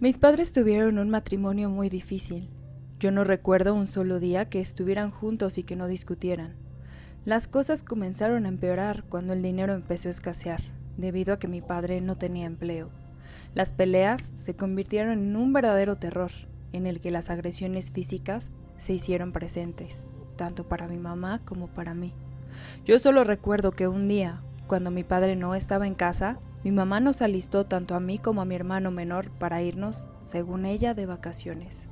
Mis padres tuvieron un matrimonio muy difícil. Yo no recuerdo un solo día que estuvieran juntos y que no discutieran. Las cosas comenzaron a empeorar cuando el dinero empezó a escasear, debido a que mi padre no tenía empleo. Las peleas se convirtieron en un verdadero terror, en el que las agresiones físicas se hicieron presentes, tanto para mi mamá como para mí. Yo solo recuerdo que un día, cuando mi padre no estaba en casa, mi mamá nos alistó tanto a mí como a mi hermano menor para irnos, según ella, de vacaciones.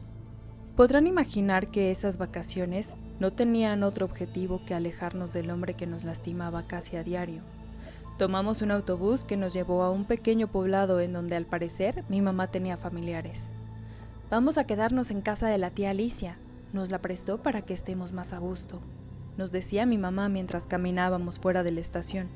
Podrán imaginar que esas vacaciones no tenían otro objetivo que alejarnos del hombre que nos lastimaba casi a diario. Tomamos un autobús que nos llevó a un pequeño poblado en donde al parecer mi mamá tenía familiares. Vamos a quedarnos en casa de la tía Alicia. Nos la prestó para que estemos más a gusto, nos decía mi mamá mientras caminábamos fuera de la estación.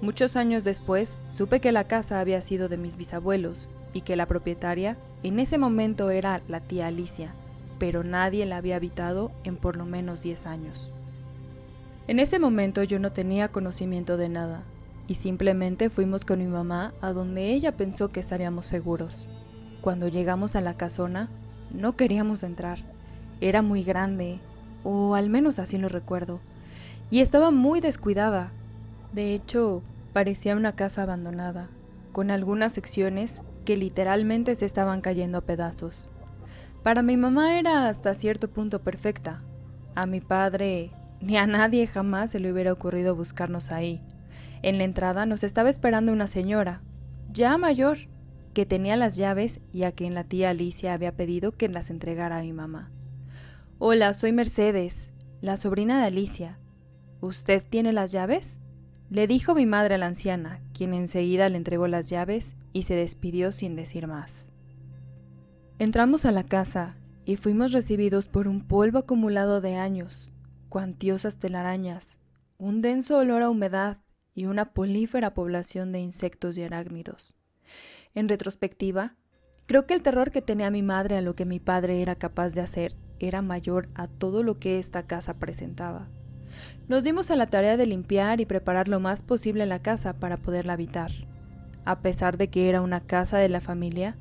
Muchos años después, supe que la casa había sido de mis bisabuelos y que la propietaria en ese momento era la tía Alicia, pero nadie la había habitado en por lo menos 10 años. En ese momento yo no tenía conocimiento de nada y simplemente fuimos con mi mamá a donde ella pensó que estaríamos seguros. Cuando llegamos a la casona, no queríamos entrar. Era muy grande, o al menos así lo recuerdo, y estaba muy descuidada. De hecho, parecía una casa abandonada, con algunas secciones que literalmente se estaban cayendo a pedazos. Para mi mamá era hasta cierto punto perfecta. A mi padre ni a nadie jamás se le hubiera ocurrido buscarnos ahí. En la entrada nos estaba esperando una señora, ya mayor, que tenía las llaves y a quien la tía Alicia había pedido que las entregara a mi mamá. Hola, soy Mercedes, la sobrina de Alicia. ¿Usted tiene las llaves? Le dijo mi madre a la anciana, quien enseguida le entregó las llaves y se despidió sin decir más. Entramos a la casa y fuimos recibidos por un polvo acumulado de años, cuantiosas telarañas, un denso olor a humedad y una polífera población de insectos y arácnidos. En retrospectiva, creo que el terror que tenía mi madre a lo que mi padre era capaz de hacer era mayor a todo lo que esta casa presentaba. Nos dimos a la tarea de limpiar y preparar lo más posible la casa para poderla habitar. A pesar de que era una casa de la familia,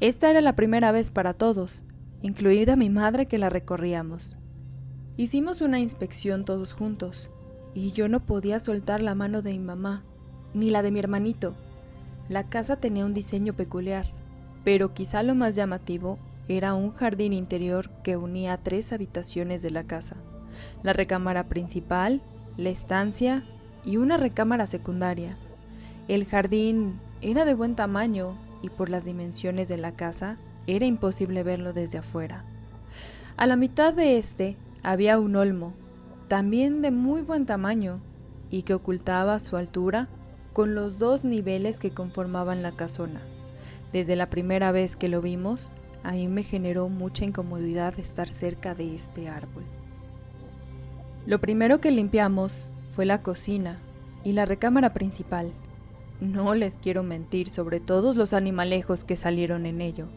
esta era la primera vez para todos, incluida mi madre que la recorríamos. Hicimos una inspección todos juntos, y yo no podía soltar la mano de mi mamá, ni la de mi hermanito. La casa tenía un diseño peculiar, pero quizá lo más llamativo era un jardín interior que unía tres habitaciones de la casa la recámara principal, la estancia y una recámara secundaria. El jardín era de buen tamaño y por las dimensiones de la casa era imposible verlo desde afuera. A la mitad de este había un olmo, también de muy buen tamaño, y que ocultaba su altura con los dos niveles que conformaban la casona. Desde la primera vez que lo vimos, a mí me generó mucha incomodidad estar cerca de este árbol. Lo primero que limpiamos fue la cocina y la recámara principal. No les quiero mentir sobre todos los animalejos que salieron en ello.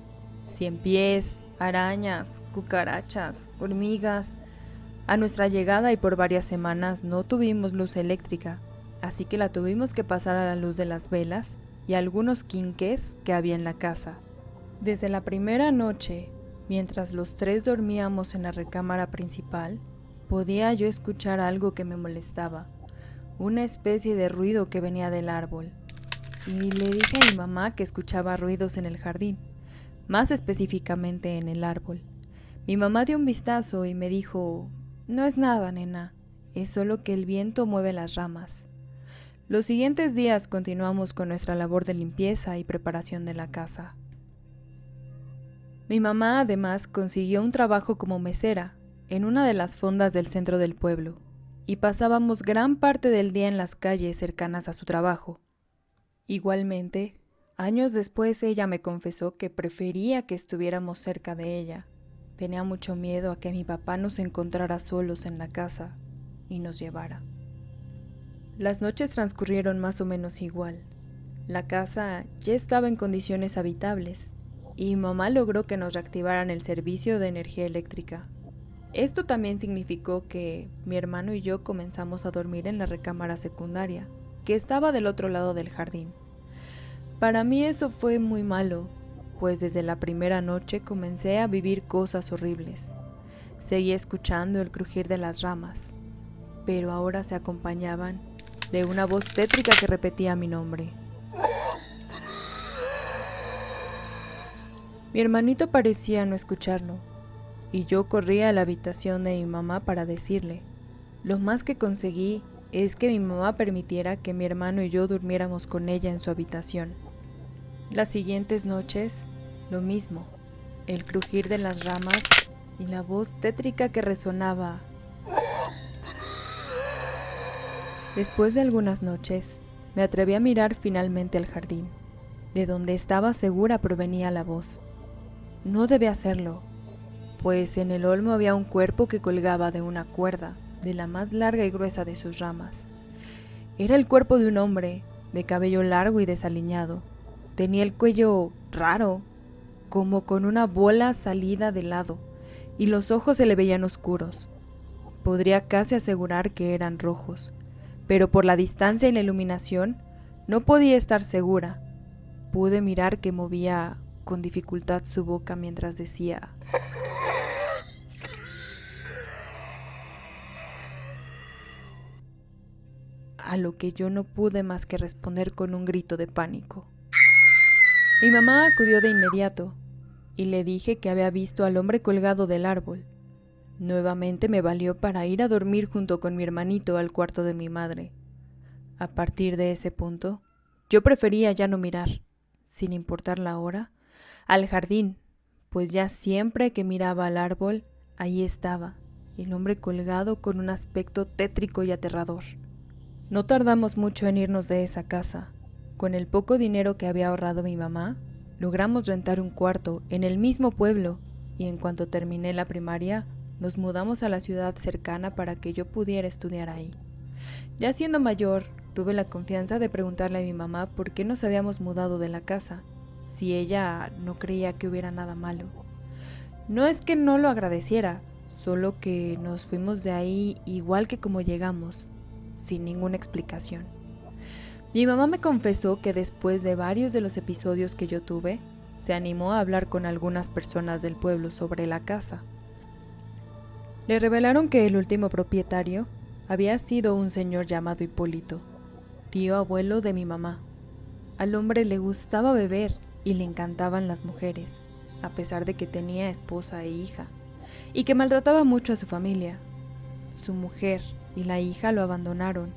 Cien pies, arañas, cucarachas, hormigas. A nuestra llegada y por varias semanas no tuvimos luz eléctrica, así que la tuvimos que pasar a la luz de las velas y algunos quinques que había en la casa. Desde la primera noche, mientras los tres dormíamos en la recámara principal, podía yo escuchar algo que me molestaba, una especie de ruido que venía del árbol. Y le dije a mi mamá que escuchaba ruidos en el jardín, más específicamente en el árbol. Mi mamá dio un vistazo y me dijo, no es nada, nena, es solo que el viento mueve las ramas. Los siguientes días continuamos con nuestra labor de limpieza y preparación de la casa. Mi mamá además consiguió un trabajo como mesera en una de las fondas del centro del pueblo, y pasábamos gran parte del día en las calles cercanas a su trabajo. Igualmente, años después ella me confesó que prefería que estuviéramos cerca de ella. Tenía mucho miedo a que mi papá nos encontrara solos en la casa y nos llevara. Las noches transcurrieron más o menos igual. La casa ya estaba en condiciones habitables y mamá logró que nos reactivaran el servicio de energía eléctrica esto también significó que mi hermano y yo comenzamos a dormir en la recámara secundaria, que estaba del otro lado del jardín. Para mí eso fue muy malo, pues desde la primera noche comencé a vivir cosas horribles. Seguí escuchando el crujir de las ramas, pero ahora se acompañaban de una voz tétrica que repetía mi nombre. Mi hermanito parecía no escucharlo, y yo corrí a la habitación de mi mamá para decirle. Lo más que conseguí es que mi mamá permitiera que mi hermano y yo durmiéramos con ella en su habitación. Las siguientes noches, lo mismo, el crujir de las ramas y la voz tétrica que resonaba. Después de algunas noches, me atreví a mirar finalmente al jardín, de donde estaba segura provenía la voz. No debe hacerlo, pues en el olmo había un cuerpo que colgaba de una cuerda, de la más larga y gruesa de sus ramas. Era el cuerpo de un hombre, de cabello largo y desaliñado. Tenía el cuello raro, como con una bola salida de lado, y los ojos se le veían oscuros. Podría casi asegurar que eran rojos, pero por la distancia y la iluminación no podía estar segura. Pude mirar que movía con dificultad su boca mientras decía... A lo que yo no pude más que responder con un grito de pánico. Mi mamá acudió de inmediato y le dije que había visto al hombre colgado del árbol. Nuevamente me valió para ir a dormir junto con mi hermanito al cuarto de mi madre. A partir de ese punto, yo prefería ya no mirar, sin importar la hora, al jardín, pues ya siempre que miraba al árbol, ahí estaba, el hombre colgado con un aspecto tétrico y aterrador. No tardamos mucho en irnos de esa casa. Con el poco dinero que había ahorrado mi mamá, logramos rentar un cuarto en el mismo pueblo y en cuanto terminé la primaria, nos mudamos a la ciudad cercana para que yo pudiera estudiar ahí. Ya siendo mayor, tuve la confianza de preguntarle a mi mamá por qué nos habíamos mudado de la casa si ella no creía que hubiera nada malo. No es que no lo agradeciera, solo que nos fuimos de ahí igual que como llegamos, sin ninguna explicación. Mi mamá me confesó que después de varios de los episodios que yo tuve, se animó a hablar con algunas personas del pueblo sobre la casa. Le revelaron que el último propietario había sido un señor llamado Hipólito, tío abuelo de mi mamá. Al hombre le gustaba beber y le encantaban las mujeres, a pesar de que tenía esposa e hija, y que maltrataba mucho a su familia. Su mujer y la hija lo abandonaron,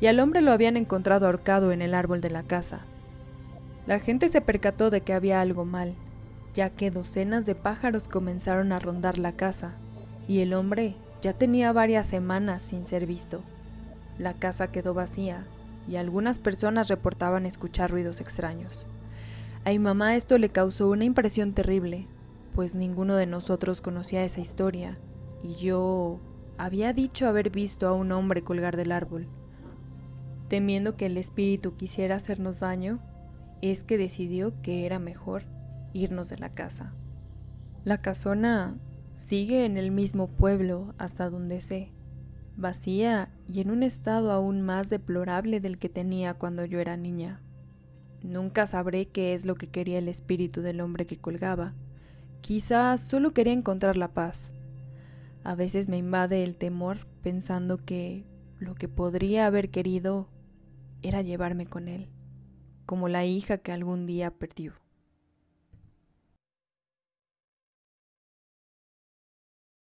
y al hombre lo habían encontrado ahorcado en el árbol de la casa. La gente se percató de que había algo mal, ya que docenas de pájaros comenzaron a rondar la casa, y el hombre ya tenía varias semanas sin ser visto. La casa quedó vacía, y algunas personas reportaban escuchar ruidos extraños. A mi mamá esto le causó una impresión terrible, pues ninguno de nosotros conocía esa historia, y yo había dicho haber visto a un hombre colgar del árbol. Temiendo que el espíritu quisiera hacernos daño, es que decidió que era mejor irnos de la casa. La casona sigue en el mismo pueblo hasta donde sé, vacía y en un estado aún más deplorable del que tenía cuando yo era niña. Nunca sabré qué es lo que quería el espíritu del hombre que colgaba. Quizás solo quería encontrar la paz. A veces me invade el temor pensando que lo que podría haber querido era llevarme con él, como la hija que algún día perdió.